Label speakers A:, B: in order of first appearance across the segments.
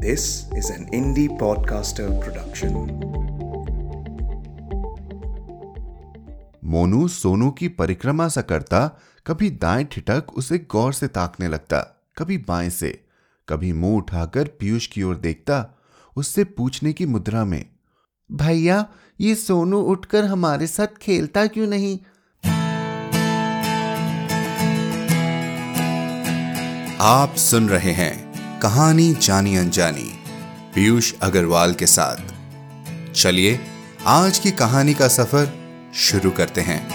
A: This is an indie podcaster production.
B: Monu Sonu की परिक्रमा सा करता, कभी दाएँ ठिटक उसे गौर से ताकने लगता, कभी बाएँ से कभी मुँह उठाकर पीयूष की ओर देखता, उससे पूछने की मुद्रा में, भैया, ये सोनू उठकर हमारे साथ खेलता क्यों नहीं
A: आप सुन रहे हैं कहानी जानी अनजानी। पीयूष अग्रवाल के साथ। चलिए, आज की कहानी का सफ़र शुरू करते हैं।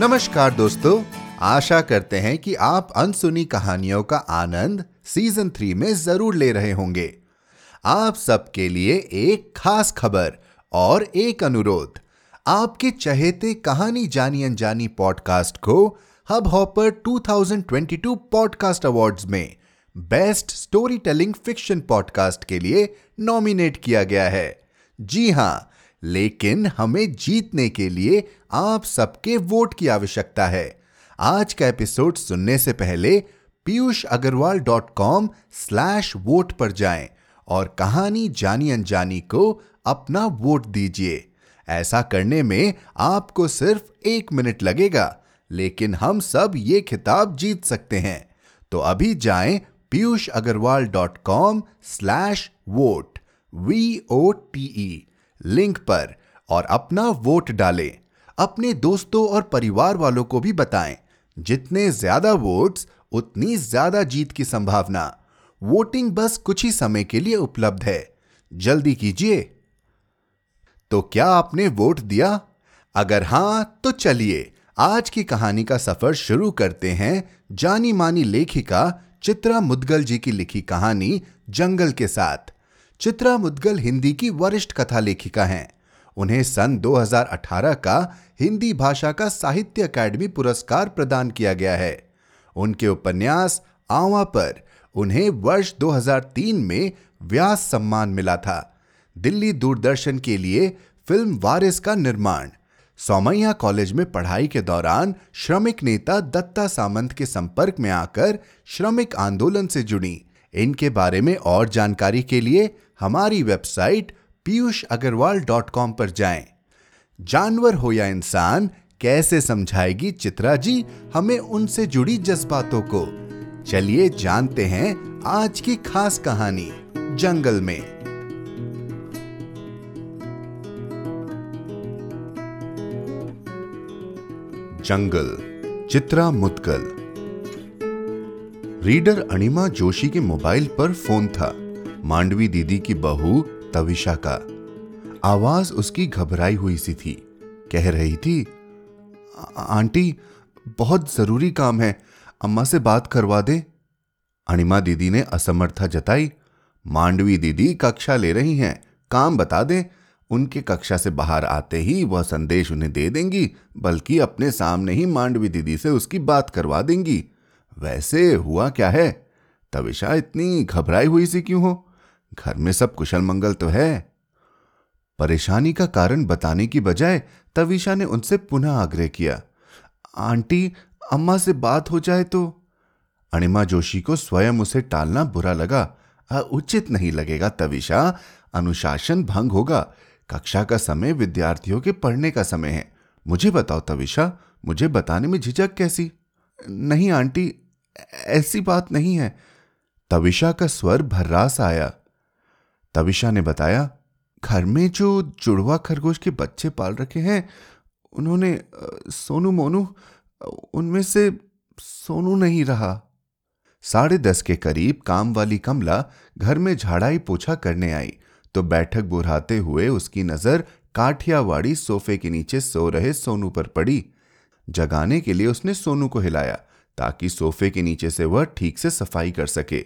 B: नमस्कार दोस्तों, आशा करते हैं कि आप अनसुनी कहानियों का आनंद सीज़न थ्री में ज़रूर ले रहे होंगे। आप सबके लिए एक खास खबर और एक अनुरोध। आपके चहेते कहानी जानी अनजानी पॉडकास्ट को हब हॉपर 2022 पॉडकास्ट अवार्ड्स में best story telling fiction podcast के लिए नॉमिनेट किया गया है। जी हाँ, लेकिन हमें जीतने के लिए आप सबके वोट की आवश्यकता है। आज का एपिसोड सुनने से पहले Piyush Agarwal dot com slash vote पर जाएँ और कहानी जानी अनजानी को अपना वोट दीजिए। ऐसा करने में आपको सिर्फ़ एक मिनट लगेगा, लेकिन हम सब ये खिताब जीत सकते हैं। तो अभी जाएँ Piyush Agarwal dot com slash vote V O T E link पर, और अपना वोट डालें। अपने दोस्तों और परिवार वालों को भी बताएँ, जितने ज़्यादा वोट्स, उतनी ज़्यादा जीत की संभावना। वोटिंग बस कुछ ही समय के लिए उपलब्ध है। जल्दी कीजिए। तो क्या आपने वोट दिया? अगर हाँ तो चलिए, आज की कहानी का सफ़र शुरू करते हैं जानी मानी लेखिका चित्रा मुदगल जी की लिखी कहानी जंगल के साथ। चित्रा मुदगल हिंदी की वरिष्ठ कथा लेखिका हैं। उन्हें सन 2018 का हिंदी भाषा का साहित्य अकादमी पुरस्कार प्रदान किया गया है। उनके उपन्यास आवा पर उन्हें वर्ष 2003 में व्यास सम्मान मिला था। दिल्ली दूरदर्शन के लिए फ़िल्म वारिस का निर्माण। सोमैया कॉलेज में पढ़ाई के दौरान श्रमिक नेता दत्ता सामंत के संपर्क में आकर श्रमिक आंदोलन से जुड़ी। इनके बारे में और जानकारी के लिए हमारी website Piyush Agarwal dot com पर जाएँ। जानवर हो या इंसान, कैसे समझाएगी चित्रा जी हमें उनसे जुड़ी जज्बातों को। चलिए जानते हैं आज की खास कहानी जंगल में। जंगल, चित्रा मुतगल रीडर अनिमा जोशी के मोबाइल पर फ़ोन था। मांडवी दीदी की बहू तविशा का। आवाज़ उसकी घबराई हुई सी थी। कह रही थी आंटी, बहुत ज़रूरी काम है। अम्मा से बात करवा दे। अनिमा दीदी ने असमर्था जताई, मांडवी दीदी कक्षा ले रही हैं। काम बता दें। उनके कक्षा से बाहर आते ही वह संदेश उन्हें दे देंगी, बल्कि अपने सामने ही मांडवी दीदी से उसकी बात करवा देंगी। वैसे हुआ क्या है? तविशा इतनी घबराई हुई सी क्यों हो? घर में सब कुशल मंगल तो है। परेशानी का कारण बताने की बजाय तविशा ने उनसे पुनः आग्रह किया, आंटी, अम्मा से बात हो जाए तो? अणिमा जोशी को स्वयं उसे टालना बुरा लगा। उचित नहीं लगेगा तविशा अनुशासन भंग होगा। कक्षा का समय विद्यार्थियों के पढ़ने का समय है। मुझे बताओ तविशा, मुझे बताने में झिझक कैसी? नहीं आंटी, ऐसी बात नहीं है। तविशा का स्वर भर्रास आया। तविशा ने बताया, घर में जो जुड़वा खरगोश के बच्चे पाल रखे हैं, उन्होंने सोनू मोनू, उनमें से सोनू नहीं रहा। साढ़े दस के करीब काम वाली कमला घर में झाड़ाई पोछा करने आई। तो बैठक बुराते हुए उसकी नज़र काठियावाड़ी सोफे के नीचे सो रहे सोनू पर पड़ी। जगाने के लिए उसने सोनू को हिलाया, ताकि सोफे के नीचे से वह ठीक से सफ़ाई कर सके।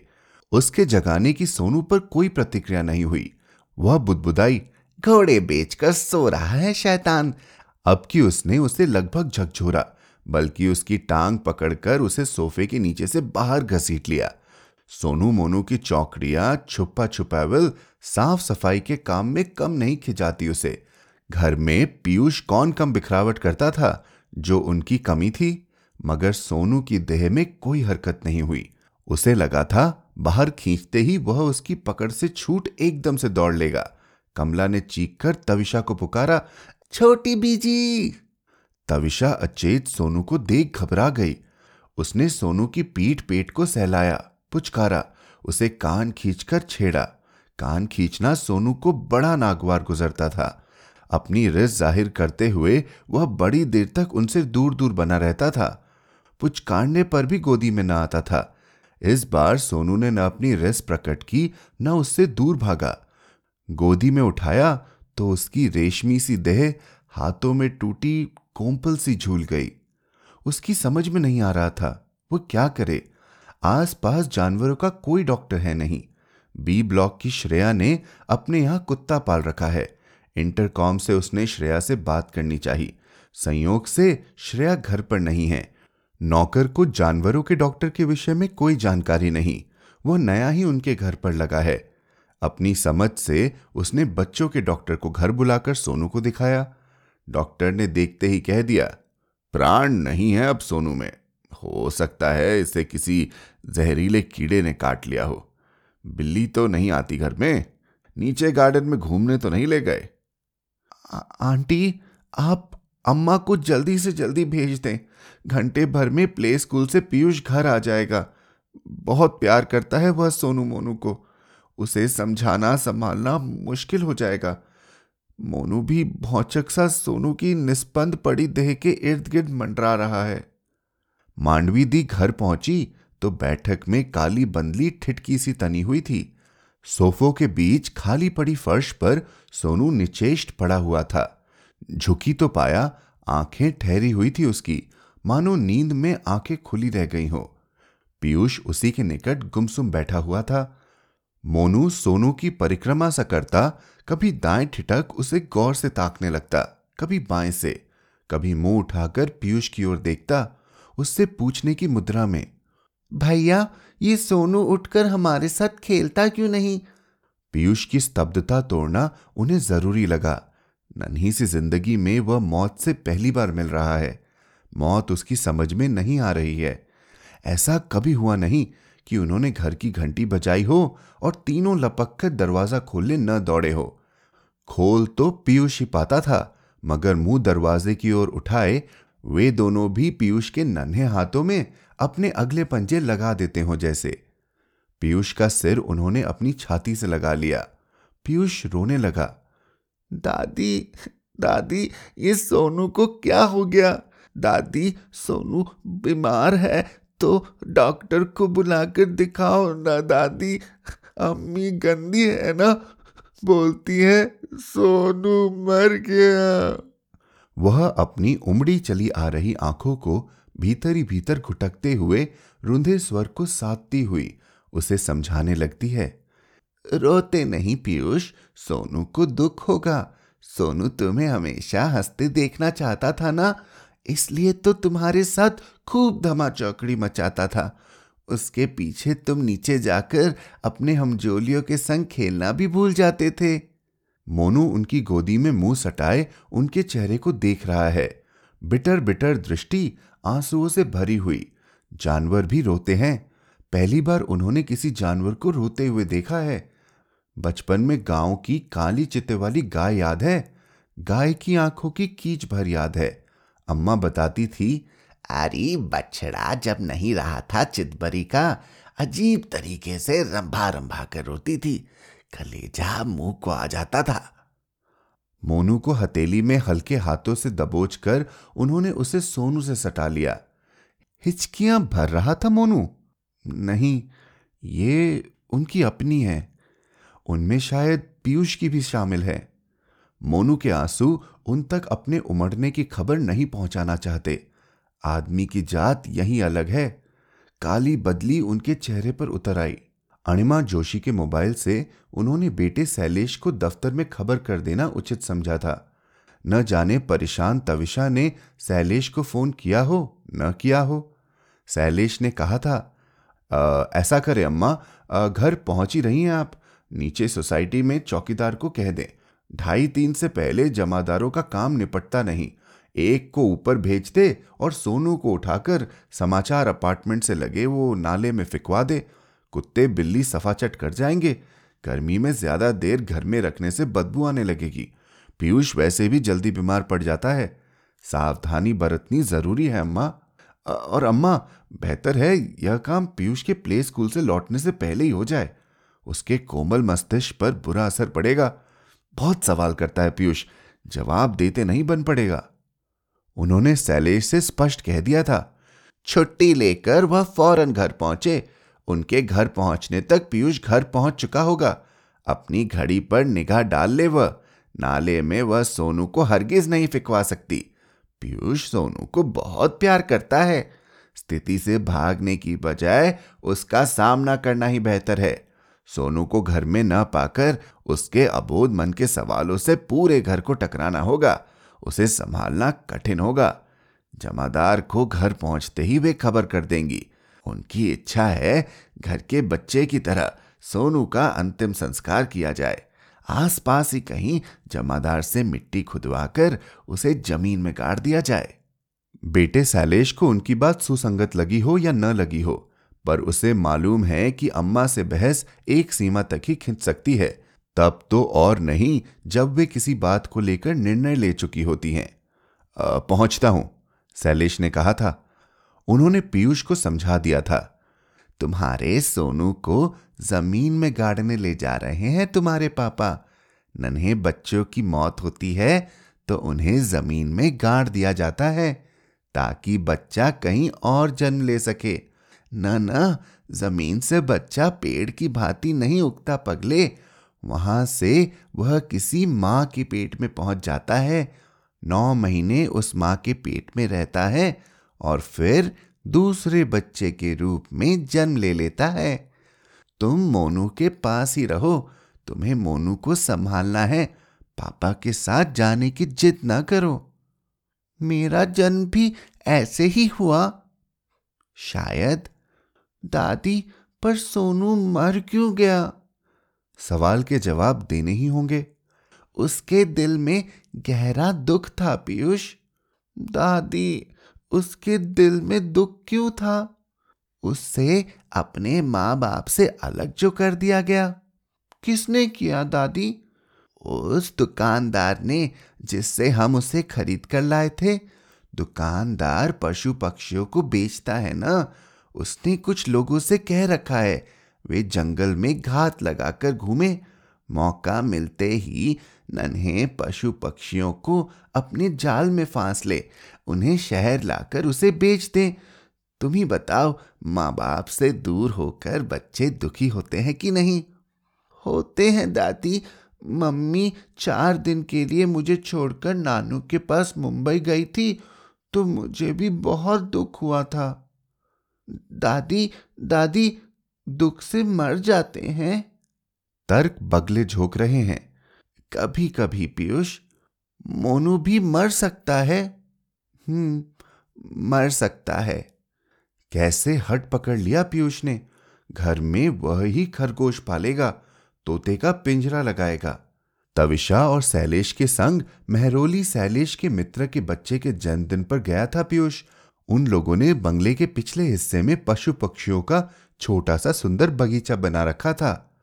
B: उसके जगाने की सोनू पर कोई प्रतिक्रिया नहीं हुई। वह बुदबुदाई, घोड़े बेचकर सो रहा है, शैतान! अब की उसने उसे लगभग झकझोरा, बल्कि उसकी टांग पकड़कर उसे सोफे के नीचे से बाहर घसीट लिया। सोनू मोनू की चौकड़िया छुपा छुपावल साफ़ सफ़ाई के काम में कम नहीं खिंचाती उसे। घर में पीयूष कौन कम बिखरावट करता था, जो उनकी कमी थी, मगर सोनू की देह में कोई हरकत नहीं हुई। उसे लगा था, बाहर खींचते ही वह उसकी पकड़ से छूट एकदम से दौड़ लेगा। कमला ने चीख कर तविशा को पुकारा, छोटी बीजी! तविशा अचेत सोनू को देख घबरा गई। उसने सोनू की पीठ पेट को सहलाया। पुचकारा, उसे कान खींचकर छेड़ा। कान खींचना सोनू को बड़ा नागवार गुजरता था। अपनी रिस ज़ाहिर करते हुए वह बड़ी देर तक उनसे दूर दूर बना रहता था। पुचकारने पर भी गोदी में न आता था। इस बार सोनू ने न अपनी रिस प्रकट की, न उससे दूर भागा। गोदी में उठाया तो उसकी रेशमी सी देह हाथों में टूटी कोम्पल सी झूल गई। उसकी समझ में नहीं आ रहा था, वो क्या करे? आसपास जानवरों का कोई डॉक्टर है नहीं। बी ब्लॉक की श्रेया ने अपने यहाँ कुत्ता पाल रखा है। इंटरकॉम से उसने श्रेया से बात करनी चाहिए। संयोग से श्रेया घर पर नहीं है। नौकर को जानवरों के डॉक्टर के विषय में कोई जानकारी नहीं। वह नया ही उनके घर पर लगा है। अपनी समझ से उसने बच्चों के डॉक्टर को घर बुलाकर सोनू को दिखाया। डॉक्टर ने देखते ही कह दिया, प्राण नहीं है अब सोनू में। हो सकता है इसे किसी जहरीले कीड़े ने काट लिया हो। बिल्ली तो नहीं आती घर में। नीचे गार्डन में घूमने तो नहीं ले गए।
C: आंटी, आप अम्मा को जल्दी से जल्दी भेज दें। घंटे भर में प्ले स्कूल से पीयूष घर आ जाएगा। बहुत प्यार करता है वह सोनू मोनू को। उसे समझाना, संभालना मुश्किल हो जाएगा। मोनू भी भौचक सा सोनू की निस्पंद पड़ी देह के इर्द गिर्द मंडरा रहा है।
B: मांडवी दी घर पहुँची तो बैठक में काली बंदली ठिटकी सी तनी हुई थी। सोफों के बीच खाली पड़ी फर्श पर सोनू निचेष्ट पड़ा हुआ था। झुकी तो पाया, आँखें ठहरी हुई थी उसकी। मानो नींद में आँखें खुली रह गई हो। पीयूष उसी के निकट गुमसुम बैठा हुआ था। मोनू सोनू की परिक्रमा सा करता, कभी दाएँ ठिटक उसे गौर से ताकने लगता, कभी बाएँ से। कभी मुँह उठाकर पीयूष की ओर देखता उससे पूछने की मुद्रा में,
C: भैया, ये सोनू उठकर हमारे साथ खेलता क्यों नहीं?
B: पीयूष की स्तब्धता तोड़ना उन्हें ज़रूरी लगा। नन्ही सी ज़िंदगी में वह मौत से पहली बार मिल रहा है। मौत उसकी समझ में नहीं आ रही है। ऐसा कभी हुआ नहीं कि उन्होंने घर की घंटी बजाई हो और तीनों लपक कर दरवाज़ा खोलने न दौड़े हो। खोल तो पीयूष ही पाता था, मगर मुँह दरवाजे की ओर उठाए वे दोनों भी पीयूष के नन्हे हाथों में अपने अगले पंजे लगा देते हो जैसे। पीयूष का सिर उन्होंने अपनी छाती से लगा लिया। पीयूष रोने लगा।
C: दादी दादी, ये सोनू को क्या हो गया? दादी, सोनू बीमार है तो डॉक्टर को बुलाकर दिखाओ ना दादी। अम्मी गंदी है ना? बोलती है, सोनू मर गया।
B: वह अपनी उमड़ी चली आ रही आँखों को भीतर ही भीतर घुटकते हुए रुंधे स्वर को साधती हुई उसे समझाने लगती है।
C: रोते नहीं पीयूष, सोनू को दुख होगा। सोनू तुम्हें हमेशा हँसते देखना चाहता था ना? इसलिए तो तुम्हारे साथ खूब धमा चौकड़ी मचाता था। उसके पीछे तुम नीचे जाकर अपने हमजोलियों के संग खेलना भी भूल जाते थे।
B: मोनू उनकी गोदी में मुँह सटाए, उनके चेहरे को देख रहा है। बिटर बिटर दृष्टि आंसुओं से भरी हुई। जानवर भी रोते हैं। पहली बार उन्होंने किसी जानवर को रोते हुए देखा है। बचपन में गाँव की काली चित्ते वाली गाय याद है? गाय की आँखों की कीच भर याद है। अम्मा बताती थी,
C: अरे, बछड़ा जब नहीं रहा था चितबरी का, अजीब तरीके से रंभा रंभा कर रोती थी। कलेजा मुँह को आ जाता था।
B: मोनू को हथेली में हल्के हाथों से दबोच कर उन्होंने उसे सोनू से सटा लिया। हिचकियाँ भर रहा था मोनू। नहीं, ये उनकी अपनी है। उनमें शायद पीयूष की भी शामिल है। मोनू के आँसू उन तक अपने उमड़ने की खबर नहीं पहुंचाना चाहते। आदमी की जात यही अलग है। काली बदली उनके चेहरे पर उतर आई। अणिमा जोशी के मोबाइल से उन्होंने बेटे शैलेश को दफ्तर में खबर कर देना उचित समझा था। न जाने परेशान तविशा ने शैलेश को फ़ोन किया हो न किया हो। शैलेश ने कहा था आ, ऐसा करें अम्मा आ, घर पहुँच ही रही हैं आप। नीचे सोसाइटी में चौकीदार को कह दें। ढाई तीन से पहले जमादारों का काम निपटता नहीं। एक को ऊपर भेज दे और सोनू को उठाकर समाचार अपार्टमेंट से लगे वो नाले में फिकवा दे। कुत्ते बिल्ली सफाचट कर जाएँगे। गर्मी में ज़्यादा देर घर में रखने से बदबू आने लगेगी। पीयूष वैसे भी जल्दी बीमार पड़ जाता है। सावधानी बरतनी ज़रूरी है, अम्मा। और अम्मा, बेहतर है यह काम पीयूष के प्ले स्कूल से लौटने से पहले ही हो जाए। उसके कोमल मस्तिष्क पर बुरा असर पड़ेगा। बहुत सवाल करता है पीयूष। जवाब देते नहीं बन पड़ेगा। उन्होंने शैलेश से स्पष्ट कह दिया था, छुट्टी लेकर वह फ़ौरन घर पहुँचे। उनके घर पहुँचने तक पीयूष घर पहुँच चुका होगा। अपनी घड़ी पर निगाह डाल ले वह। नाले में वह सोनू को हरगिज नहीं फिकवा सकती। पीयूष सोनू को बहुत प्यार करता है। स्थिति से भागने की बजाय उसका सामना करना ही बेहतर है। सोनू को घर में न पाकर उसके अबोध मन के सवालों से पूरे घर को टकराना होगा। उसे संभालना कठिन होगा। जमादार को घर पहुँचते ही वे खबर कर देंगी। उनकी इच्छा है घर के बच्चे की तरह सोनू का अंतिम संस्कार किया जाए। आसपास ही कहीं जमादार से मिट्टी खुदवाकर उसे ज़मीन में गाड़ दिया जाए। बेटे शैलेश को उनकी बात सुसंगत लगी हो या न लगी हो, पर उसे मालूम है कि अम्मा से बहस एक सीमा तक ही खिंच सकती है। तब तो और नहीं जब वे किसी बात को लेकर निर्णय ले चुकी होती हैं। पहुँचता हूँ, शैलेश ने कहा था। उन्होंने पीयूष को समझा दिया था। तुम्हारे सोनू को ज़मीन में गाड़ने ले जा रहे हैं तुम्हारे पापा। नन्हे बच्चों की मौत होती है तो उन्हें ज़मीन में गाड़ दिया जाता है, ताकि बच्चा कहीं और जन्म ले सके। न न, ज़मीन से बच्चा पेड़ की भांति नहीं उगता पगले, वहाँ से वह किसी माँ के पेट में पहुँच जाता है। नौ महीने उस माँ के पेट में रहता है और फिर दूसरे बच्चे के रूप में जन्म ले लेता है। तुम मोनू के पास ही रहो। तुम्हें मोनू को संभालना है। पापा के साथ जाने की जिद ना करो। मेरा जन्म भी ऐसे ही हुआ। शायद दादी पर सोनू मर क्यों गया? सवाल के जवाब देने ही होंगे। उसके दिल में गहरा दुख था, पीयूष। दादी उसके दिल में दुख क्यों था? उससे अपने माँ बाप से अलग जो कर दिया गया। किसने किया, दादी? उस दुकानदार ने जिससे हम उसे खरीद कर लाए थे। दुकानदार पशु पक्षियों को बेचता है ना? उसने कुछ लोगों से कह रखा है। वे जंगल में घात लगाकर घूमे। मौका मिलते ही नन्हे पशु पक्षियों को अपने जाल में फांस ले। उन्हें शहर लाकर उसे बेच दें। तुम ही बताओ माँ बाप से दूर होकर बच्चे दुखी होते हैं कि नहीं? होते हैं दादी। मम्मी चार दिन के लिए मुझे छोड़कर नानू के पास मुंबई गई थी तो मुझे भी बहुत दुख हुआ था। दादी दादी, दुख से मर जाते हैं।
D: तर्क बगले झोंक रहे हैं।
B: कभी कभी पीयूष, मोनू भी मर सकता है। हम्म मर सकता है।
D: कैसे हट पकड़ लिया पीयूष ने? घर में वह ही खरगोश पालेगा, तोते का पिंजरा लगाएगा। तविशा और शैलेश के संग, महरोली शैलेश के मित्र के बच्चे के जन्मदिन पर गया था पीयूष। उन लोगों ने बंगले के पिछले हिस्से में पशु पक्षियों का छोटा सा सुंदर बगीचा बना रखा था।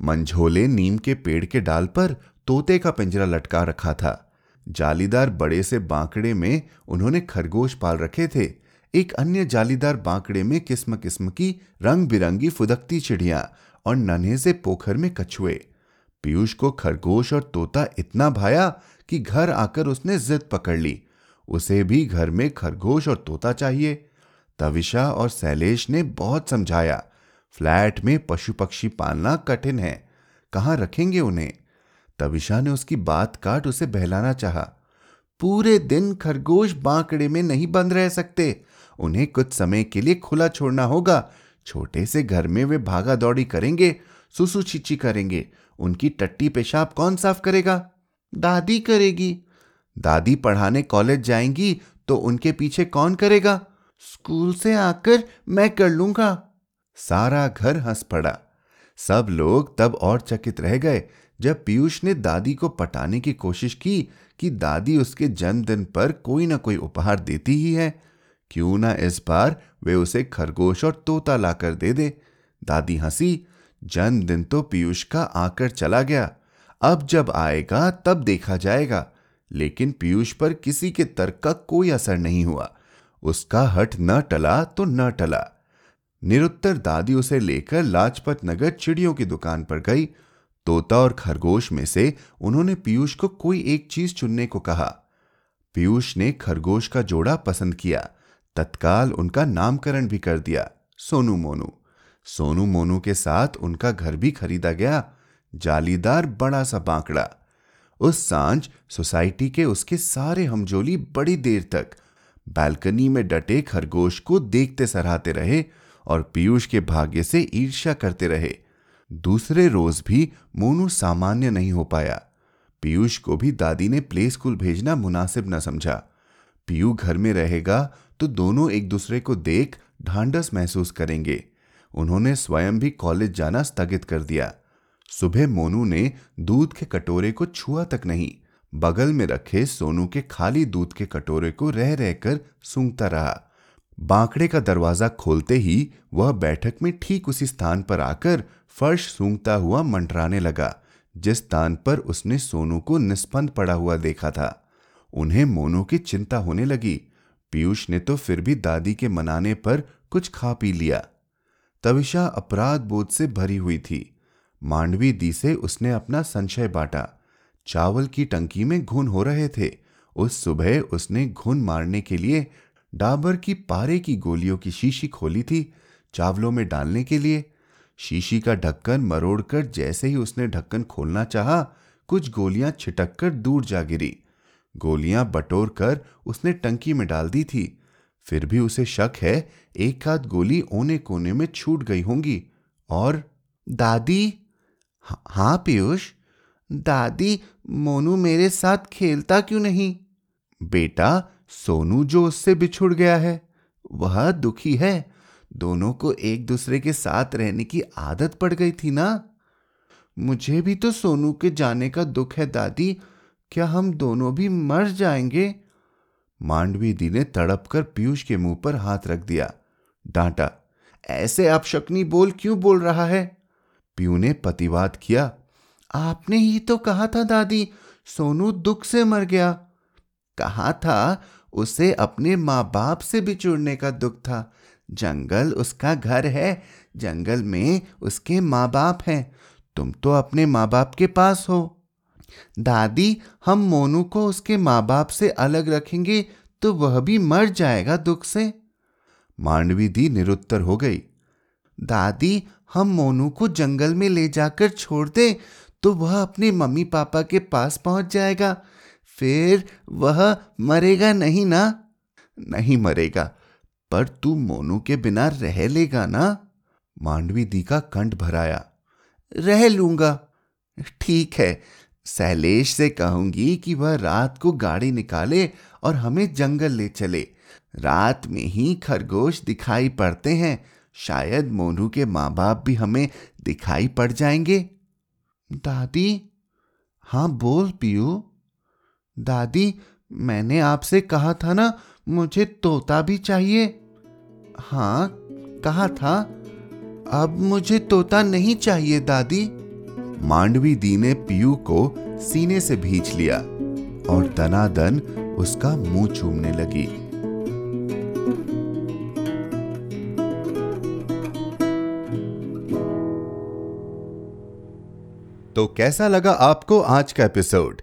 D: मंझोले नीम के पेड़ के डाल पर तोते का पिंजरा लटका रखा था। जालीदार बड़े से बांकड़े में उन्होंने खरगोश पाल रखे थे। एक अन्य जालीदार बांकड़े में किस्म किस्म की रंग बिरंगी फुदकती चिड़िया और नन्हे से पोखर में कछुए। पीयूष को खरगोश और तोता इतना भाया कि घर आकर उसने जिद पकड़ ली। उसे भी घर में खरगोश और तोता चाहिए। तविशा और शैलेश ने बहुत समझाया। फ्लैट में पशु पक्षी पालना कठिन है। कहाँ रखेंगे उन्हें? तविशा ने उसकी बात काट उसे बहलाना चाहा। पूरे दिन खरगोश बांकड़े में नहीं बंद रह सकते। उन्हें कुछ समय के लिए खुला छोड़ना होगा। छोटे से घर में वे भागा दौड़ी करेंगे सुसु छिची करेंगे। उनकी टट्टी पेशाब कौन साफ़ करेगा? दादी करेगी। दादी पढ़ाने कॉलेज जाएँगी तो उनके पीछे कौन करेगा? स्कूल से आकर मैं कर लूँगा। सारा घर हंस पड़ा। सब लोग तब और चकित रह गए।
B: जब पीयूष ने दादी को पटाने की कोशिश की कि दादी उसके जन्मदिन पर कोई ना कोई उपहार देती ही है, क्यों ना इस बार वे उसे खरगोश और तोता लाकर दे दे। दादी हँसी, जन्मदिन तो पीयूष का आकर चला गया। अब जब आएगा, तब देखा जाएगा। लेकिन पीयूष पर किसी के तर्क का कोई असर नहीं हुआ। उसका हट न टला तो न टला। निरुत्तर दादी उसे लेकर लाजपत नगर चिड़ियों की दुकान पर गई तोता और खरगोश में से उन्होंने पीयूष को कोई एक चीज़ चुनने को कहा। पीयूष ने खरगोश का जोड़ा पसंद किया। तत्काल उनका नामकरण भी कर दिया। सोनू मोनू। सोनू मोनू के साथ उनका घर भी खरीदा गया। जालीदार बड़ा सा बांकड़ा। उस साँझ सोसाइटी के उसके सारे हमजोली बड़ी देर तक बालकनी में डटे खरगोश को देखते सराहते रहे और पीयूष के भाग्य से ईर्ष्या करते रहे। दूसरे रोज भी मोनू सामान्य नहीं हो पाया। पीयूष को भी दादी ने प्ले स्कूल भेजना मुनासिब न समझा। पीयू घर में रहेगा तो दोनों एक दूसरे को देख ढांडस महसूस करेंगे। उन्होंने स्वयं भी कॉलेज जाना स्थगित कर दिया। सुबह मोनू ने दूध के कटोरे को छुआ तक नहीं, बगल में रखे सोनू के खाली दूध के कटोरे को रह रहकर सूंघता रहा। बांकड़े का दरवाज़ा खोलते ही वह बैठक में ठीक उसी स्थान पर आकर फर्श सूंघता हुआ मंडराने लगा, जिस स्थान पर उसने सोनू को निष्पन्द पड़ा हुआ देखा था। उन्हें मोनू की चिंता होने लगी। पीयूष ने तो फिर भी दादी के मनाने पर कुछ खा पी लिया। तविशा अपराध बोध से भरी हुई थी। मांडवी दी से उसने अपना संशय बांटा। चावल की टंकी में घुन हो रहे थे। उस सुबह उसने घुन मारने के लिए डाबर की पारे की गोलियों की शीशी खोली थी चावलों में डालने के लिए। शीशी का ढक्कन मरोड़कर जैसे ही उसने ढक्कन खोलना चाहा, कुछ गोलियाँ छिटक कर दूर जा गिरी। गोलियाँ बटोर कर उसने टंकी में डाल दी थी। फिर भी उसे शक है एक आध गोली ओने कोने में छूट गई होंगी। और, दादी? हाँ पीयूष। दादी, मोनू मेरे साथ खेलता क्यों नहीं? बेटा सोनू जो उससे बिछुड़ गया है, वह दुखी है। दोनों को एक दूसरे के साथ रहने की आदत पड़ गई थी ना? मुझे भी तो सोनू के जाने का दुख है, दादी। क्या हम दोनों भी मर जाएँगे? मांडवी दी ने तड़प कर पीयूष के मुँह पर हाथ रख दिया। डांटा, ऐसे आप शकनी बोल क्यों बोल रहा है? पीयू ने पतिवाद किया, आपने ही तो कहा था, दादी, सोनू दुख से मर गया। कहा था, उसे अपने माँ बाप से बिछुड़ने का दुख था। जंगल उसका घर है, जंगल में उसके माँ बाप हैं। तुम तो अपने माँ बाप के पास हो। दादी, हम मोनू को उसके माँ बाप से अलग रखेंगे तो वह भी मर जाएगा दुख से। मांडवी दी निरुत्तर हो गई। दादी, हम मोनू को जंगल में ले जाकर छोड़ दे तो वह अपने मम्मी पापा के पास पहुँच जाएगा। फिर वह मरेगा नहीं ना? नहीं मरेगा, पर तू मोनू के बिना रह लेगा ना? मांडवी दी का कंठ भराया, रह लूँगा। ठीक है शैलेश से कहूँगी कि वह रात को गाड़ी निकाले और हमें जंगल ले चले। रात में ही खरगोश दिखाई पड़ते हैं। शायद मोनू के माँ बाप भी हमें दिखाई पड़ जाएँगे। दादी? हाँ बोल पियू। दादी, मैंने आपसे कहा था ना, मुझे तोता भी चाहिए। हाँ कहा था। अब मुझे तोता नहीं चाहिए, दादी। मांडवी दी ने पीयू को सीने से भींच लिया और दनादन उसका मुँह चूमने लगी। तो कैसा लगा आपको आज का एपिसोड?